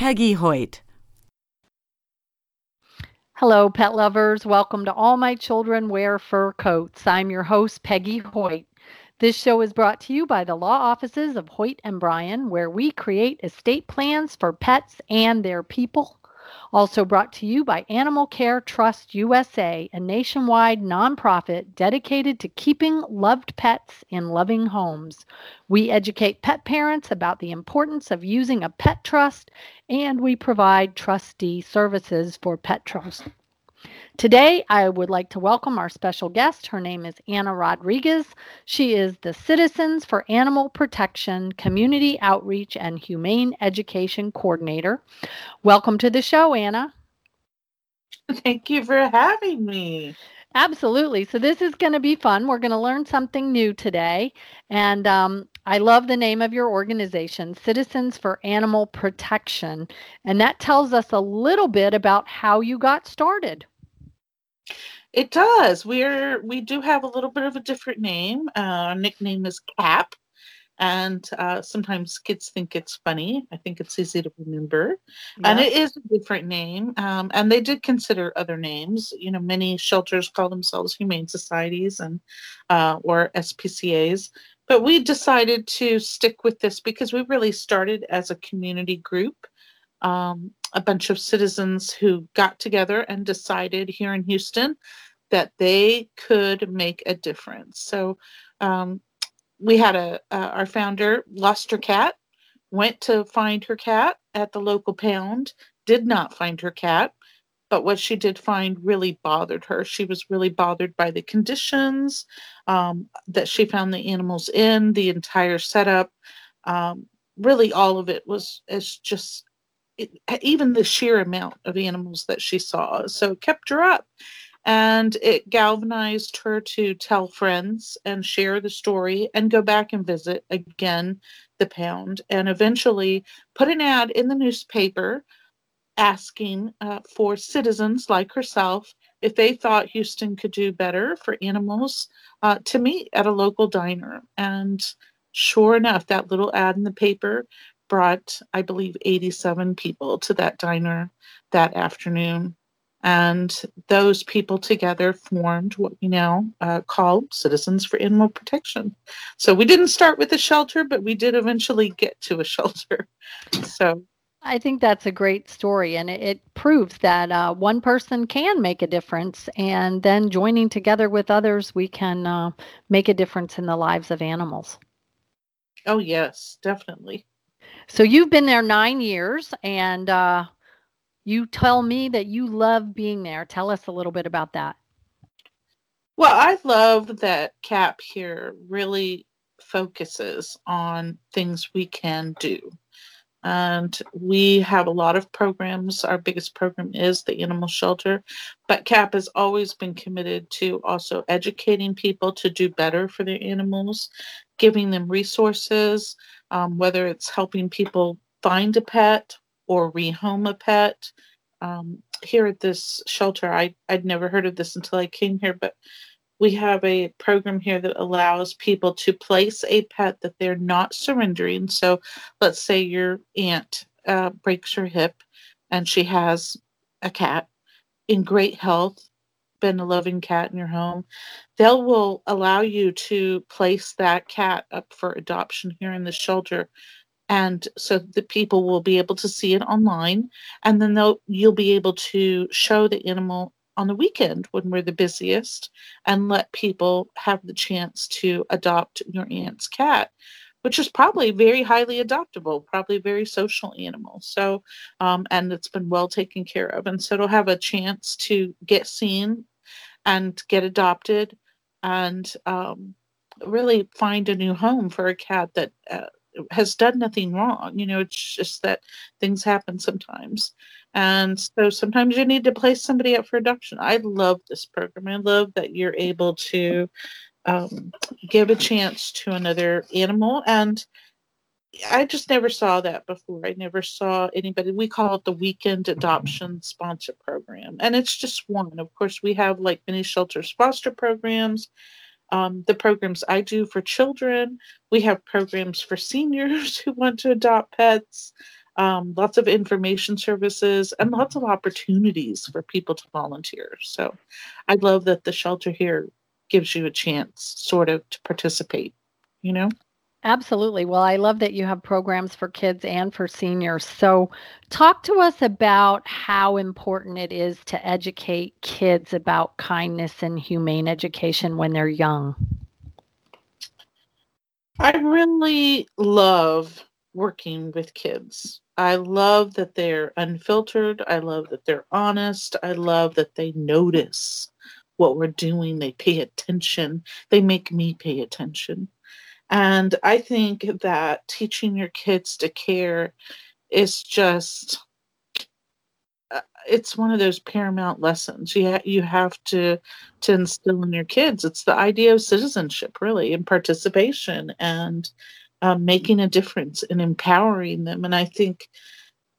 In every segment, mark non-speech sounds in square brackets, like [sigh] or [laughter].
Peggy Hoyt. Hello, pet lovers. Welcome to All My Children Wear Fur Coats. I'm your host, Peggy Hoyt. This show is brought to you by the law offices of Hoyt and Bryan, where we create estate plans for pets and their people also brought to you by Animal Care Trust USA, a nationwide nonprofit dedicated to keeping loved pets in loving homes. We educate pet parents about the importance of using a pet trust, and we provide trustee services for pet trusts. Today, I would like to welcome our special guest. Her name is Anna Rodriguez. She is the Citizens for Animal Protection Community Outreach and Humane Education Coordinator. Welcome to the show, Anna. Thank you for having me. Absolutely. So, this is going to be fun. We're going to learn something new today. And um, I love the name of your organization, Citizens for Animal Protection. And that tells us a little bit about how you got started. It does. We're we do have a little bit of a different name. Uh, our nickname is Cap, and uh, sometimes kids think it's funny. I think it's easy to remember, yeah. and it is a different name. Um, and they did consider other names. You know, many shelters call themselves humane societies and uh, or SPCA's. But we decided to stick with this because we really started as a community group um, a bunch of citizens who got together and decided here in Houston that they could make a difference. So um, we had a uh, our founder lost her cat, went to find her cat at the local pound, did not find her cat. But what she did find really bothered her. She was really bothered by the conditions um, that she found the animals in, the entire setup. Um, really, all of it was is just it, even the sheer amount of animals that she saw. So it kept her up. And it galvanized her to tell friends and share the story and go back and visit again the pound and eventually put an ad in the newspaper asking uh, for citizens like herself if they thought Houston could do better for animals uh, to meet at a local diner. And sure enough, that little ad in the paper brought, I believe, 87 people to that diner that afternoon. And those people together formed what we now uh, call Citizens for Animal Protection. So we didn't start with a shelter, but we did eventually get to a [laughs] shelter. So I think that's a great story, and it, it proves that uh, one person can make a difference, and then joining together with others, we can uh, make a difference in the lives of animals. Oh, yes, definitely. So you've been there nine years, and uh, you tell me that you love being there. Tell us a little bit about that. Well, I love that CAP here really focuses on things we can do. And we have a lot of programs. Our biggest program is the animal shelter, but CAP has always been committed to also educating people to do better for their animals, giving them resources, um, whether it's helping people find a pet or rehome a pet. Um, here at this shelter, I, I'd never heard of this until I came here, but we have a program here that allows people to place a pet that they're not surrendering. So let's say your aunt uh, breaks her hip and she has a cat in great health, been a loving cat in your home, they will allow you to place that cat up for adoption here in the shelter. And so the people will be able to see it online, and then they'll you'll be able to show the animal on the weekend when we're the busiest and let people have the chance to adopt your aunt's cat which is probably very highly adoptable, probably very social animal. So, um, and it's been well taken care of. And so it'll have a chance to get seen and get adopted and um, really find a new home for a cat that uh, has done nothing wrong. You know, it's just that things happen sometimes. And so sometimes you need to place somebody up for adoption. I love this program. I love that you're able to um, give a chance to another animal. And I just never saw that before. I never saw anybody. We call it the Weekend Adoption Sponsor Program. And it's just one. Of course, we have like many shelters foster programs. Um, the programs I do for children. We have programs for seniors [laughs] who want to adopt pets um, lots of information services, and lots of opportunities for people to volunteer. So I love that the shelter here gives you a chance, sort of, to participate, you know? Absolutely. Well, I love that you have programs for kids and for seniors. So, talk to us about how important it is to educate kids about kindness and humane education when they're young. I really love working with kids. I love that they're unfiltered. I love that they're honest. I love that they notice what we're doing. They pay attention. They make me pay attention. And I think that teaching your kids to care is just uh, it's one of those paramount lessons you ha- you have to to instill in your kids it's the idea of citizenship really and participation and um, making a difference and empowering them. And I think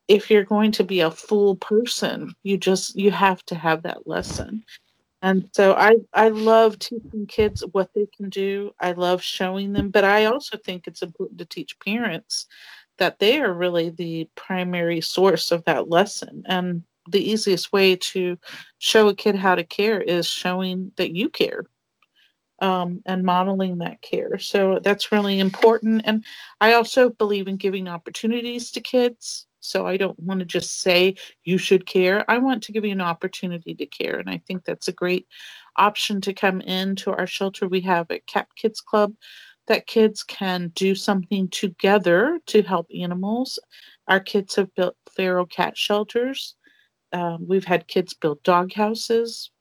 if you're going to be a full person, you just you have to have that lesson. And so I I love teaching kids what they can do. I love showing them, but I also think it's important to teach parents that they are really the primary source of that lesson. And the easiest way to show a kid how to care is showing that you care um, and modeling that care. So that's really important. And I also believe in giving opportunities to kids. So I don't want to just say you should care. I want to give you an opportunity to care. And I think that's a great option to come into our shelter. We have a CAP Kids Club that kids can do something together to help animals. Our kids have built feral cat shelters. Um, we've had kids build dog houses.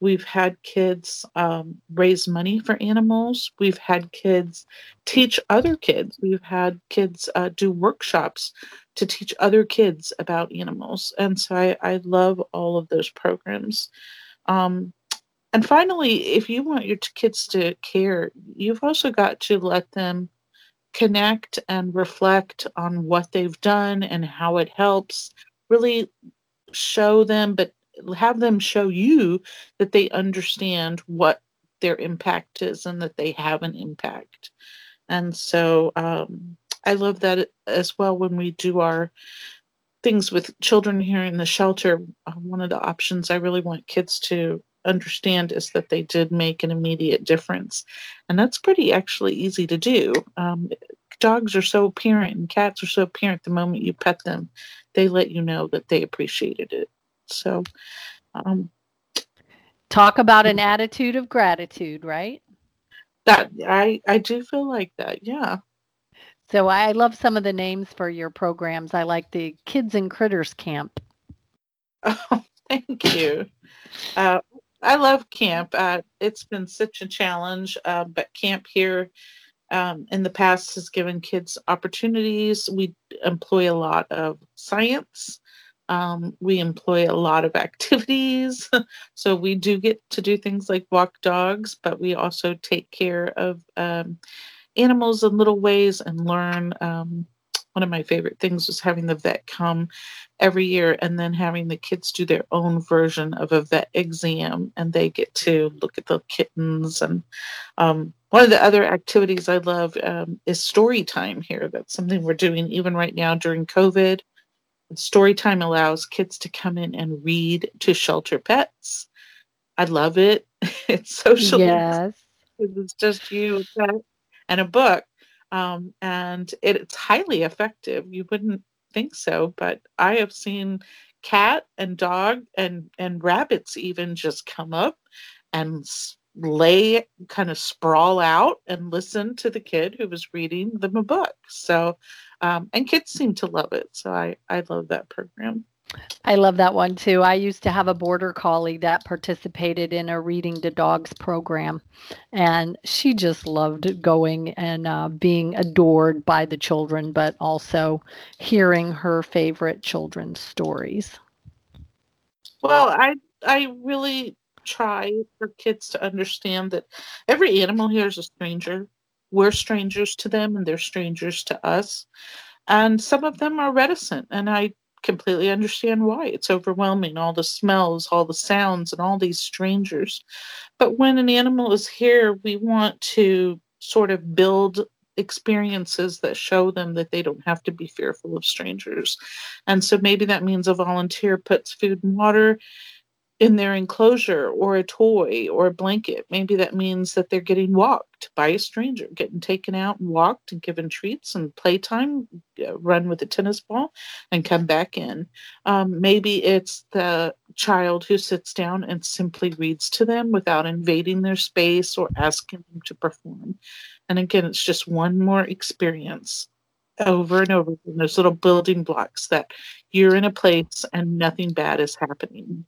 We've had kids um, raise money for animals. We've had kids teach other kids. We've had kids uh, do workshops to teach other kids about animals. And so I, I love all of those programs. Um, and finally, if you want your kids to care, you've also got to let them connect and reflect on what they've done and how it helps. Really show them, but have them show you that they understand what their impact is and that they have an impact. And so um, I love that as well when we do our things with children here in the shelter. Uh, one of the options I really want kids to understand is that they did make an immediate difference. And that's pretty actually easy to do. Um, dogs are so apparent and cats are so apparent the moment you pet them, they let you know that they appreciated it. So, um, talk about an attitude of gratitude, right? That I I do feel like that. Yeah. So I love some of the names for your programs. I like the Kids and Critters Camp. [laughs] Oh, thank you. Uh, I love camp. Uh, it's been such a challenge, uh, but camp here um, in the past has given kids opportunities. We employ a lot of science um, we employ a lot of activities. [laughs] so we do get to do things like walk dogs, but we also take care of um, animals in little ways and learn. Um, one of my favorite things was having the vet come every year and then having the kids do their own version of a vet exam and they get to look at the kittens and um, one of the other activities i love um, is story time here that's something we're doing even right now during covid Storytime allows kids to come in and read to shelter pets. I love it. [laughs] It's social. Yes. It's just you and a book. Um, and it, it's highly effective. You wouldn't think so, but I have seen cat and dog and and rabbits even just come up and lay kind of sprawl out and listen to the kid who was reading them a book. So um, and kids seem to love it. So I, I love that program. I love that one too. I used to have a border collie that participated in a reading to dogs program, and she just loved going and uh, being adored by the children, but also hearing her favorite children's stories. Well, I I really try for kids to understand that every animal here is a stranger. We're strangers to them, and they're strangers to us. And some of them are reticent, and I completely understand why. It's overwhelming, all the smells, all the sounds, and all these strangers. But when an animal is here, we want to sort of build experiences that show them that they don't have to be fearful of strangers. And so maybe that means a volunteer puts food and water in their enclosure or a toy or a blanket. Maybe that means that they're getting walked by a stranger, getting taken out and walked and given treats and playtime, uh, run with a tennis ball and come back in. Um, maybe it's the child who sits down and simply reads to them without invading their space or asking them to perform. And again, it's just one more experience over and over again. Those little building blocks that you're in a place and nothing bad is happening.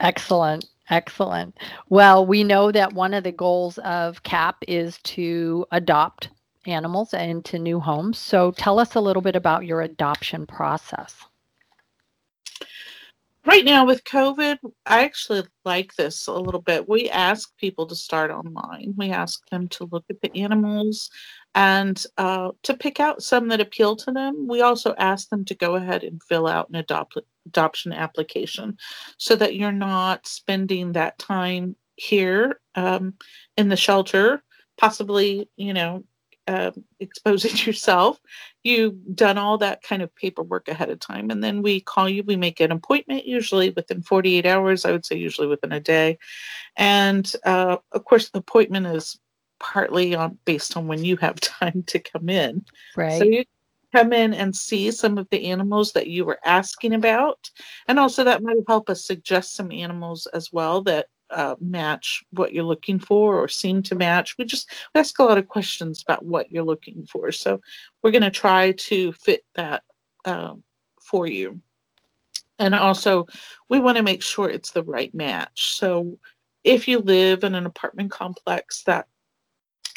Excellent. Excellent. Well, we know that one of the goals of CAP is to adopt animals into new homes. So tell us a little bit about your adoption process. Right now, with COVID, I actually like this a little bit. We ask people to start online. We ask them to look at the animals and uh, to pick out some that appeal to them. We also ask them to go ahead and fill out an adopt- adoption application so that you're not spending that time here um, in the shelter, possibly, you know, uh, exposing [laughs] yourself. You've done all that kind of paperwork ahead of time. And then we call you, we make an appointment, usually within 48 hours, I would say usually within a day. And uh, of course, the appointment is partly on based on when you have [laughs] time to come in. Right. So you come in and see some of the animals that you were asking about. And also, that might help us suggest some animals as well that uh, match what you're looking for or seem to match. We just we ask a lot of questions about what you're looking for. So, we're going to try to fit that uh, for you. And also, we want to make sure it's the right match. So, if you live in an apartment complex that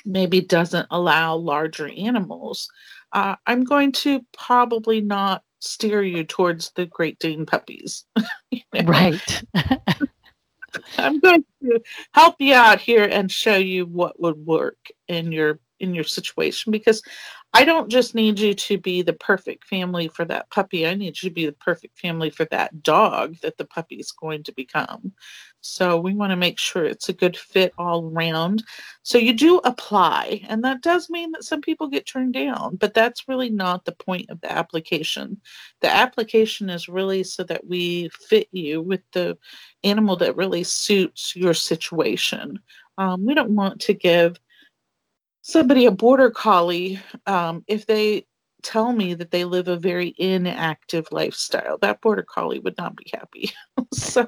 maybe doesn't allow larger animals, uh, I'm going to probably not steer you towards the Great Dane puppies. [laughs] Right. [laughs] I'm going to help you out here and show you what would work in your in your situation because I don't just need you to be the perfect family for that puppy. I need you to be the perfect family for that dog that the puppy is going to become. So we want to make sure it's a good fit all around. So you do apply, and that does mean that some people get turned down, but that's really not the point of the application. The application is really so that we fit you with the animal that really suits your situation. Um, we don't want to give somebody a border collie um, if they tell me that they live a very inactive lifestyle that border collie would not be happy [laughs] so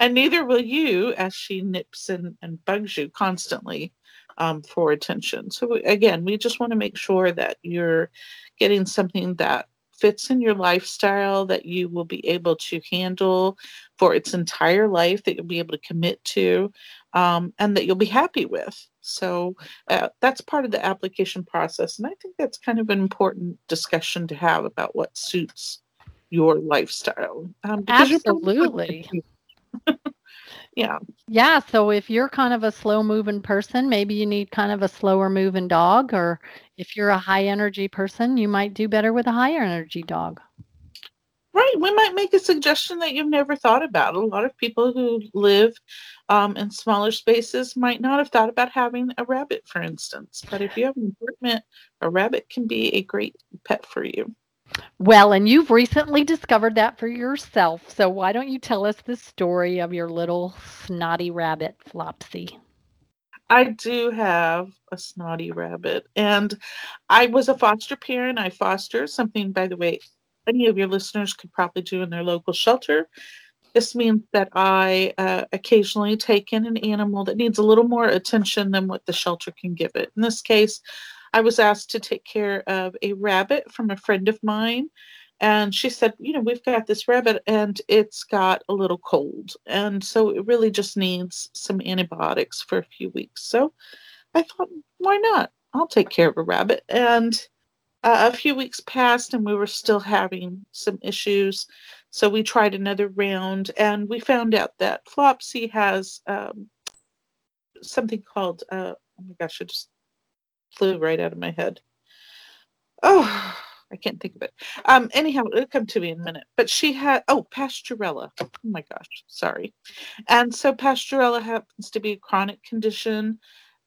and neither will you as she nips and, and bugs you constantly um, for attention so again we just want to make sure that you're getting something that fits in your lifestyle that you will be able to handle for its entire life that you'll be able to commit to um, and that you'll be happy with. So uh, that's part of the application process. And I think that's kind of an important discussion to have about what suits your lifestyle. Um, Absolutely. [laughs] yeah. Yeah. So if you're kind of a slow moving person, maybe you need kind of a slower moving dog. Or if you're a high energy person, you might do better with a higher energy dog. Right. We might make a suggestion that you've never thought about. A lot of people who live um, in smaller spaces might not have thought about having a rabbit, for instance. But if you have an apartment, a rabbit can be a great pet for you. Well, and you've recently discovered that for yourself. So why don't you tell us the story of your little snotty rabbit, Flopsy? I do have a snotty rabbit. And I was a foster parent. I foster something, by the way, any of your listeners could probably do in their local shelter. This means that I uh, occasionally take in an animal that needs a little more attention than what the shelter can give it. In this case, I was asked to take care of a rabbit from a friend of mine. And she said, you know, we've got this rabbit and it's got a little cold. And so it really just needs some antibiotics for a few weeks. So I thought, why not? I'll take care of a rabbit. And uh, a few weeks passed and we were still having some issues. So we tried another round and we found out that Flopsy has um, something called, uh, oh my gosh, it just flew right out of my head. Oh, I can't think of it. Um, anyhow, it'll come to me in a minute. But she had, oh, Pasteurella. Oh my gosh, sorry. And so Pasteurella happens to be a chronic condition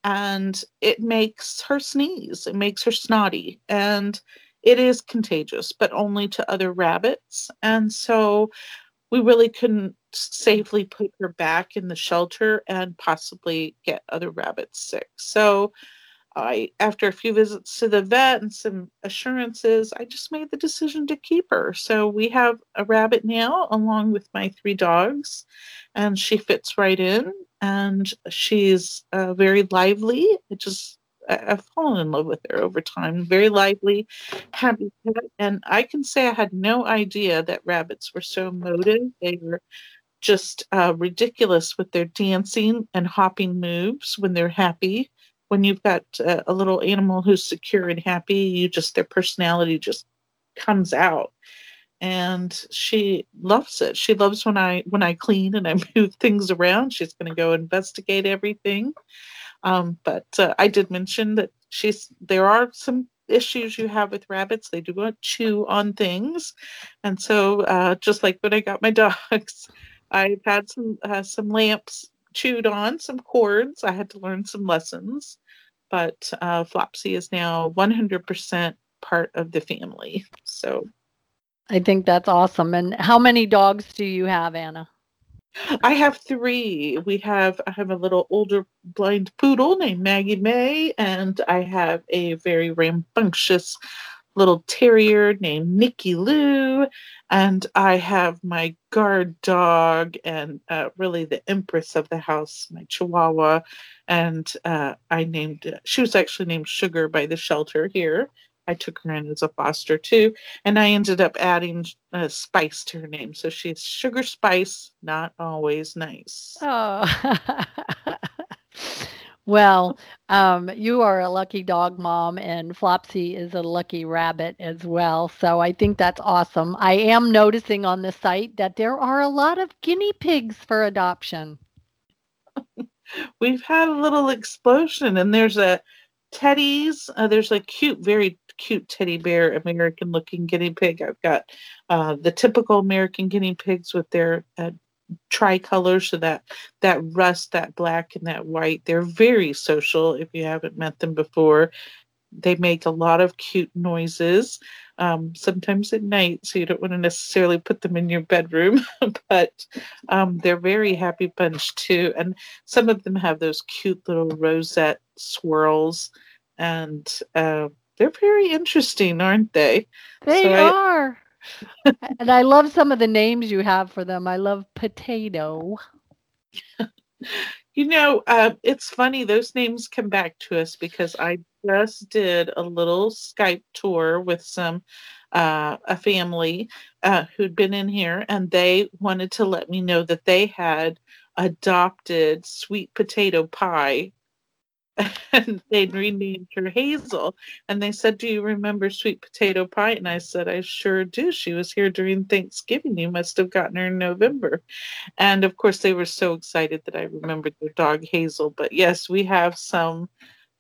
and it makes her sneeze. It makes her snotty. And it is contagious, but only to other rabbits. And so we really couldn't safely put her back in the shelter and possibly get other rabbits sick. So I, after a few visits to the vet and some assurances, I just made the decision to keep her. So we have a rabbit now, along with my three dogs, and she fits right in. And she's uh, very lively. It just I've fallen in love with her over time. Very lively, happy pet, and I can say I had no idea that rabbits were so emotive. They were just uh, ridiculous with their dancing and hopping moves when they're happy when you've got uh, a little animal who's secure and happy, you just their personality just comes out. And she loves it. She loves when I when I clean and I [laughs] move things around. She's going to go investigate everything. Um, but uh, I did mention that she's there are some issues you have with rabbits. They do want to chew on things, and so uh, just like when I got my [laughs] dogs, I've had some uh, some lamps chewed on some cords. I had to learn some lessons, but uh, Flopsy is now 100% part of the family. So I think that's awesome. And how many dogs do you have, Anna? I have three. We have I have a little older blind poodle named Maggie May, and I have a very rambunctious little terrier named Nikki Lou, and I have my guard dog and uh, really the empress of the house, my Chihuahua, and uh, I named she was actually named Sugar by the shelter here. I took her in as a foster too, and I ended up adding uh, Spice to her name, so she's Sugar Spice, not always nice. Oh. [laughs] Well, um, you are a lucky dog mom, and Flopsy is a lucky rabbit as well. So I think that's awesome. I am noticing on the site that there are a lot of guinea pigs for adoption. [laughs] We've had a little explosion, and there's a teddies. Uh, there's a cute, very cute teddy bear, American looking guinea pig. I've got uh, the typical American guinea pigs with their uh, tricolor so that that rust that black and that white they're very social if you haven't met them before. They make a lot of cute noises um, sometimes at night so you don't want to necessarily put them in your bedroom [laughs] but um, they're very happy bunch too and some of them have those cute little rosette swirls and uh, they're very interesting aren't they? They so are. I, [laughs] and I love some of the names you have for them. I love potato. You know, uh, it's funny, those names come back to us because I just did a little Skype tour with some uh, a family uh, who'd been in here, and they wanted to let me know that they had adopted sweet potato pie [laughs] and they'd renamed her Hazel. And they said, Do you remember sweet potato pie? And I said, I sure do. She was here during Thanksgiving. You must have gotten her in November. And of course, they were so excited that I remembered their dog Hazel. But yes, we have some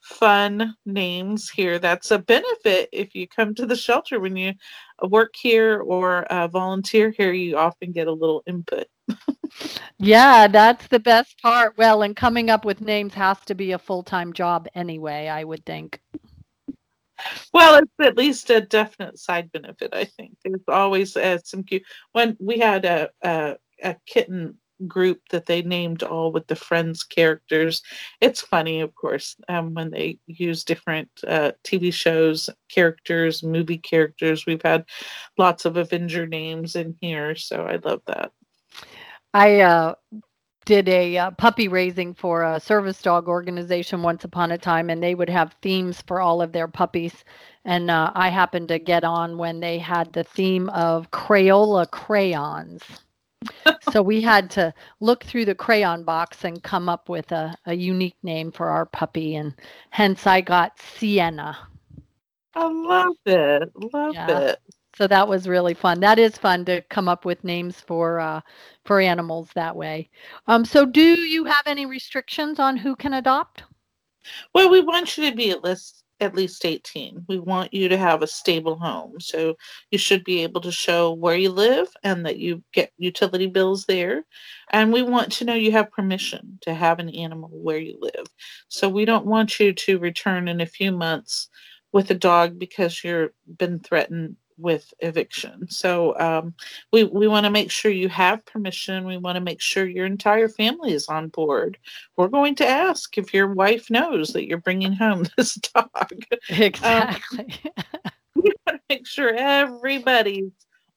fun names here. That's a benefit if you come to the shelter when you work here or uh, volunteer here, you often get a little input. yeah, that's the best part. Well, and coming up with names has to be a full time job anyway, I would think. Well, it's at least a definite side benefit, I think. There's always uh, some cute. When we had a, a, a kitten group that they named all with the Friends characters. It's funny, of course, um, when they use different uh, TV shows characters, movie characters. We've had lots of Avenger names in here, so I love that. I uh, did a uh, puppy raising for a service dog organization once upon a time, and they would have themes for all of their puppies. and uh, I happened to get on when they had the theme of Crayola crayons. So we had to look through the crayon box and come up with a, a unique name for our puppy, and hence I got Sienna. I love it. Love yeah. it. So that was really fun. That is fun to come up with names for uh, for animals that way. Um, so, do you have any restrictions on who can adopt? Well, we want you to be at least at least 18. We want you to have a stable home. So you should be able to show where you live and that you get utility bills there. And we want to know you have permission to have an animal where you live. So we don't want you to return in a few months with a dog because you've been threatened with eviction. So um, we we want to make sure you have permission. We want to make sure your entire family is on board. We're going to ask if your wife knows that you're bringing home [laughs] this dog. Exactly. Um, [laughs] we want to make sure everybody's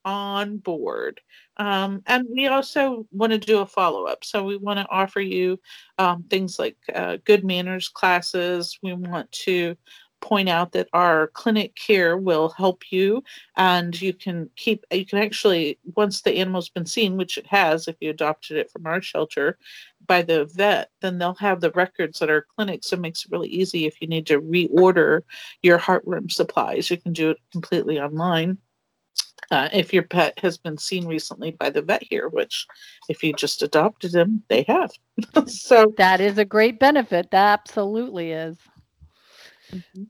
on board. Um, and we also want to do a follow up. So we want to offer you um, things like uh, good manners classes. We want to point out that our clinic here will help you and you can keep you can actually once the animal's been seen which it has if you adopted it from our shelter by the vet then they'll have the records at our clinic so it makes it really easy if you need to reorder your heartworm supplies you can do it completely online uh, if your pet has been seen recently by the vet here, which if you just adopted them, they have. [laughs] so that is a great benefit. That absolutely is. Mm-hmm.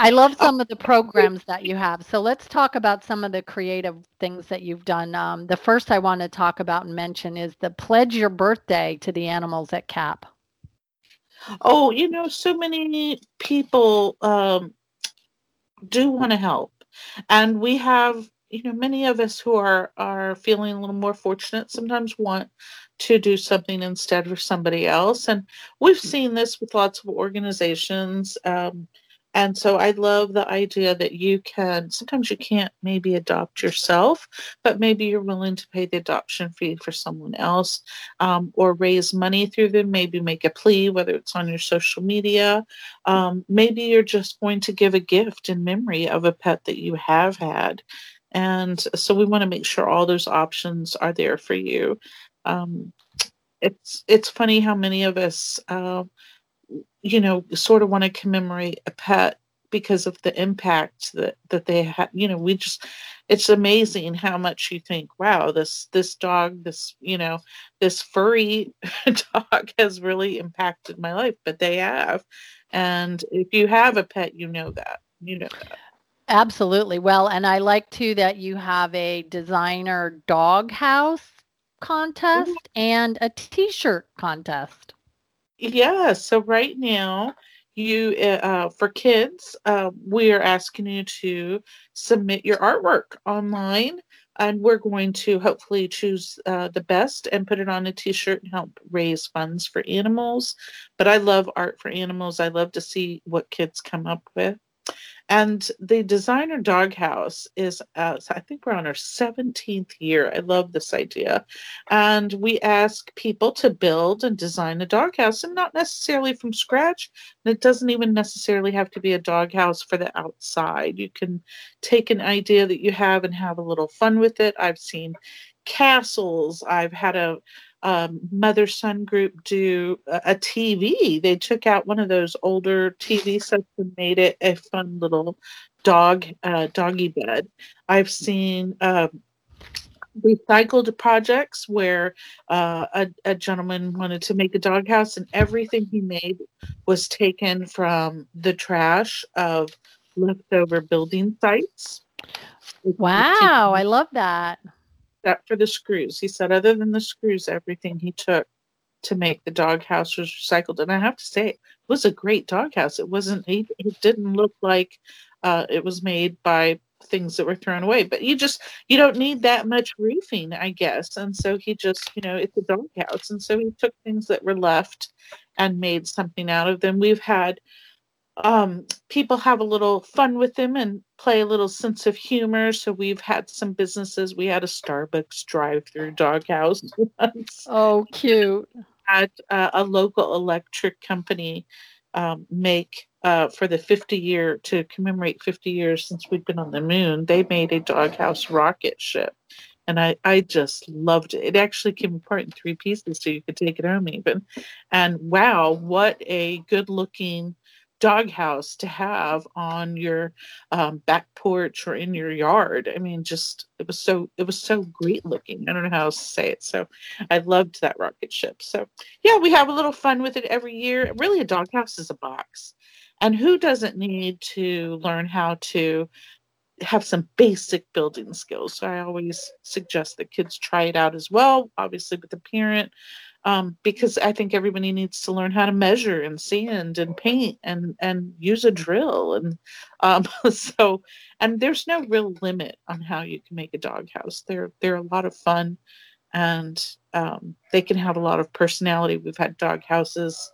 I love oh. some of the programs that you have. So let's talk about some of the creative things that you've done. Um, the first I want to talk about and mention is the pledge your birthday to the animals at CAP. Oh, you know, so many people um, do want to help, and we have, you know, many of us who are are feeling a little more fortunate sometimes want to do something instead for somebody else. And we've seen this with lots of organizations. Um, and so I love the idea that you can, sometimes you can't maybe adopt yourself, but maybe you're willing to pay the adoption fee for someone else um, or raise money through them, maybe make a plea, whether it's on your social media. Um, maybe you're just going to give a gift in memory of a pet that you have had. And so we want to make sure all those options are there for you um, it's it's funny how many of us, uh, you know, sort of want to commemorate a pet because of the impact that that they had. You know, we just it's amazing how much you think, wow, this this dog, this you know, this furry [laughs] dog has really impacted my life. But they have, and if you have a pet, you know that. You know that. Absolutely. Well, and I like too that you have a designer dog house contest and a t-shirt contest. Yeah, so right now you uh, uh, for kids uh, we are asking you to submit your artwork online and we're going to hopefully choose uh, the best and put it on a t-shirt and help raise funds for animals. But i love art for animals. I love to see what kids come up with and the designer doghouse is, uh, I think we're on our 17th year. I love this idea. And we ask people to build and design a doghouse, and not necessarily from scratch. And it doesn't even necessarily have to be a doghouse for the outside. You can take an idea that you have and have a little fun with it. I've seen castles. I've had a um, mother son group do a, a, TV. They took out one of those older TV [laughs] sets and made it a fun little dog uh, doggy bed. I've seen um, recycled projects where uh, a, a, gentleman wanted to make a doghouse and everything he made was taken from the trash of leftover building sites. Wow, I love that except for the screws. He said, other than the screws, everything he took to make the doghouse was recycled. And I have to say, it was a great doghouse. It wasn't, it, it didn't look like uh, it was made by things that were thrown away. But you just, you don't need that much roofing, I guess. And so he just, you know, it's a doghouse. And so he took things that were left and made something out of them. We've had um, people have a little fun with them and play a little sense of humor. So we've had some businesses. We had a Starbucks drive-through doghouse [laughs] once. Oh, cute! Had uh, a local electric company um, make uh, for the 50 year to commemorate 50 years since we've been on the moon, they made a doghouse rocket ship. And I, I just loved it. It actually came apart in three pieces so you could take it home even. And wow, what a good looking doghouse to have on your um, back porch or in your yard. I mean, just it was so it was so great looking. I don't know how else to say it. So I loved that rocket ship. So yeah, we have a little fun with it every year. Really, a doghouse is a box, and who doesn't need to learn how to have some basic building skills. So I always suggest that kids try it out as well, obviously with the parent um, because I think everybody needs to learn how to measure and sand and paint and and use a drill and um, [laughs] so and there's no real limit on how you can make a doghouse. They're they're a lot of fun and um, they can have a lot of personality. We've had dog houses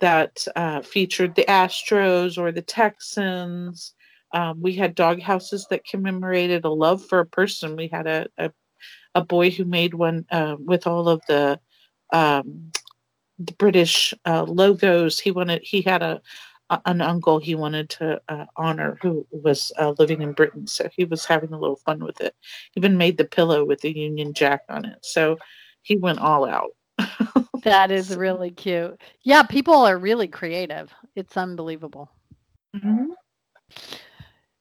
that uh, featured the Astros or the Texans. Um, we had dog houses that commemorated a love for a person. We had a, a, a boy who made one uh, with all of the um, the British uh, logos. He wanted he had a, an uncle he wanted to uh, honor who was uh, living in Britain, so he was having a little fun with it. Even made the pillow with the Union Jack on it. So he went all out. [laughs] that is really cute. Yeah, people are really creative. It's unbelievable. Mm-hmm.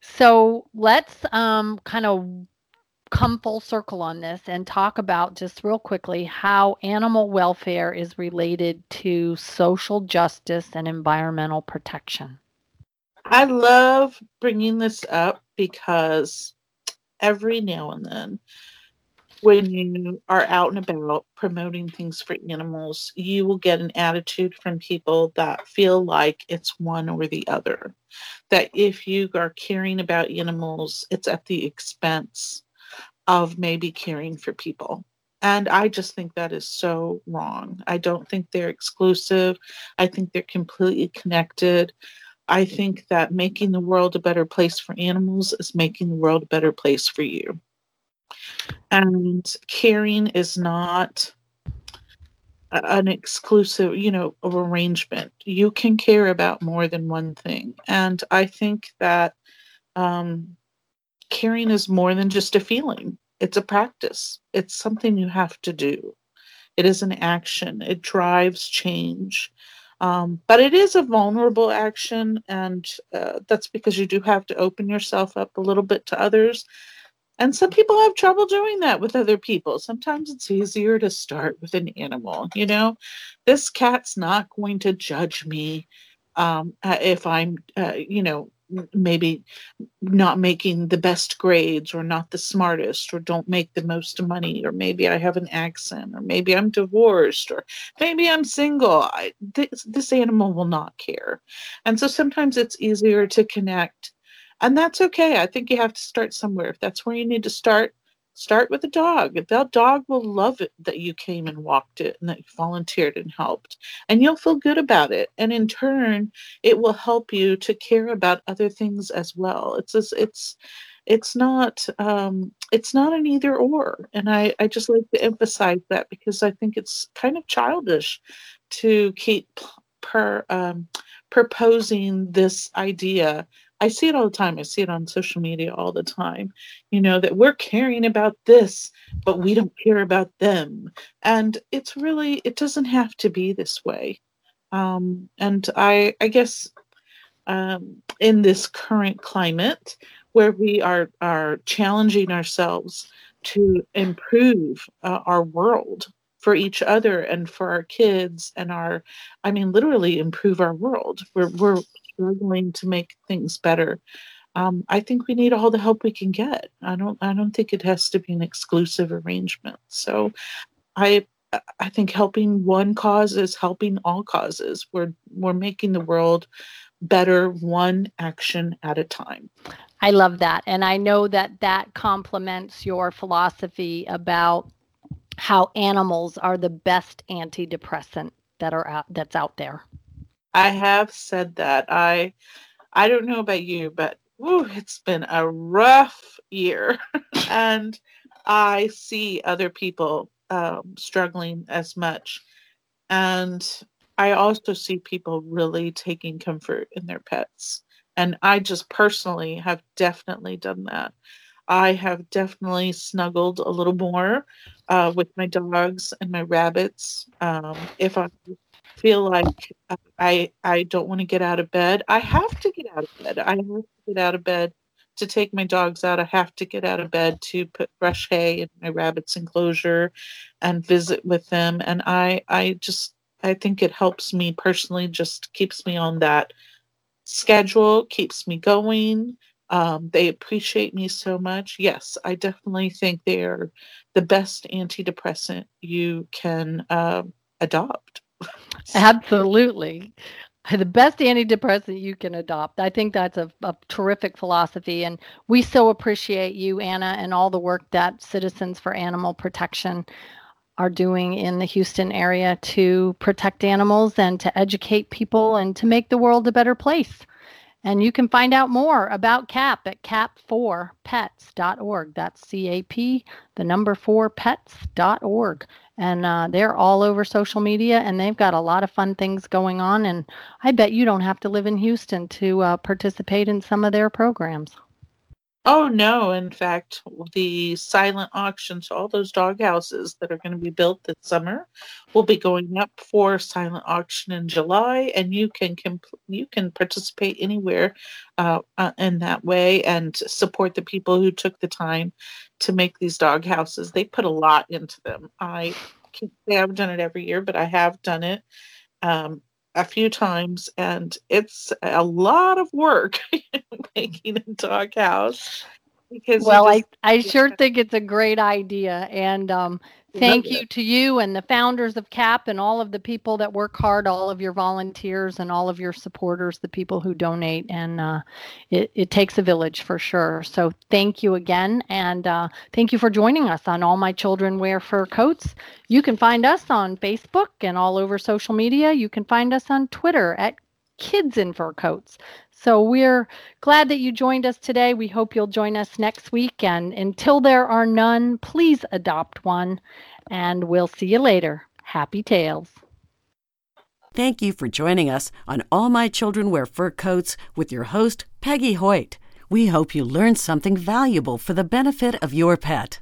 So let's um, kind of come full circle on this and talk about just real quickly how animal welfare is related to social justice and environmental protection. I love bringing this up because every now and then, when you are out and about promoting things for animals, you will get an attitude from people that feel like it's one or the other. That if you are caring about animals, it's at the expense of maybe caring for people. And I just think that is so wrong. I don't think they're exclusive. I think they're completely connected. I think that making the world a better place for animals is making the world a better place for you. And caring is not an exclusive, you know, arrangement. You can care about more than one thing. And I think that um, caring is more than just a feeling. It's a practice. It's something you have to do. It is an action. It drives change. Um, but it is a vulnerable action, and uh, that's because you do have to open yourself up a little bit to others. And some people have trouble doing that with other people. Sometimes it's easier to start with an animal. You know, this cat's not going to judge me um, uh, if I'm, uh, you know, maybe not making the best grades or not the smartest or don't make the most money or maybe i have an accent or maybe i'm divorced or maybe i'm single. I, this, this animal will not care. And so sometimes it's easier to connect. And that's okay. I think you have to start somewhere. If that's where you need to start start with a dog. That dog will love it that you came and walked it and that you volunteered and helped. And you'll feel good about it. And in turn, it will help you to care about other things as well. It's just, it's it's not um, it's not an either or. And I, I just like to emphasize that because I think it's kind of childish to keep per um, proposing this idea I see it all the time. I see it on social media all the time. You know, that we're caring about this, but we don't care about them. And it's really, it doesn't have to be this way. Um, and I, I guess um, in this current climate where we are, are challenging ourselves to improve uh, our world for each other and for our kids and our, I mean, literally improve our world. We're, we're struggling to make things better, um, I think we need all the help we can get. I don't I don't think it has to be an exclusive arrangement. So I I think helping one cause is helping all causes. We're we're making the world better one action at a time. I love that. And I know that that complements your philosophy about how animals are the best antidepressant that are out, that's out there. I have said that. I I don't know about you, but whew, it's been a rough year, [laughs] and I see other people um, struggling as much, and I also see people really taking comfort in their pets. And I just personally have definitely done that. I have definitely snuggled a little more uh, with my dogs and my rabbits. Um, if I feel like I I don't want to get out of bed, I have to get out of bed. I have to get out of bed to take my dogs out. I have to get out of bed to put fresh hay in my rabbit's enclosure and visit with them. And I I just I think it helps me personally, just keeps me on that schedule, keeps me going. Um, they appreciate me so much. Yes, I definitely think they're the best antidepressant you can uh, adopt. [laughs] Absolutely. The best antidepressant you can adopt. I think that's a, a, terrific philosophy. And we so appreciate you, Anna, and all the work that Citizens for Animal Protection are doing in the Houston area to protect animals and to educate people and to make the world a better place. And you can find out more about CAP at cap4pets.org. That's C A P, the number four pets.org. And uh, they're all over social media and they've got a lot of fun things going on. And I bet you don't have to live in Houston to uh, participate in some of their programs. Oh no! In fact, the silent auctions, all those dog houses that are going to be built this summer, will be going up for silent auction in July, and you can comp- you can participate anywhere uh, uh, in that way and support the people who took the time to make these dog houses. They put a lot into them. I can't say I've done it every year, but I have done it. Um, a few times and it's a lot of work [laughs] making a dog house because well just, i i sure think it's a great idea and um thank you to you and the founders of cap and all of the people that work hard all of your volunteers and all of your supporters the people who donate. And uh, it, it takes a village for sure. So thank you again. And uh, thank you for joining us on all my children wear fur coats. You can find us on facebook and all over social media. You can find us on twitter at kids in fur coats so we're glad that you joined us today. We hope you'll join us next week. And until there are none, please adopt one. And we'll see you later. Happy Tails. Thank you for joining us on All My Children Wear Fur Coats with your host, Peggy Hoyt. We hope you learned something valuable for the benefit of your pet.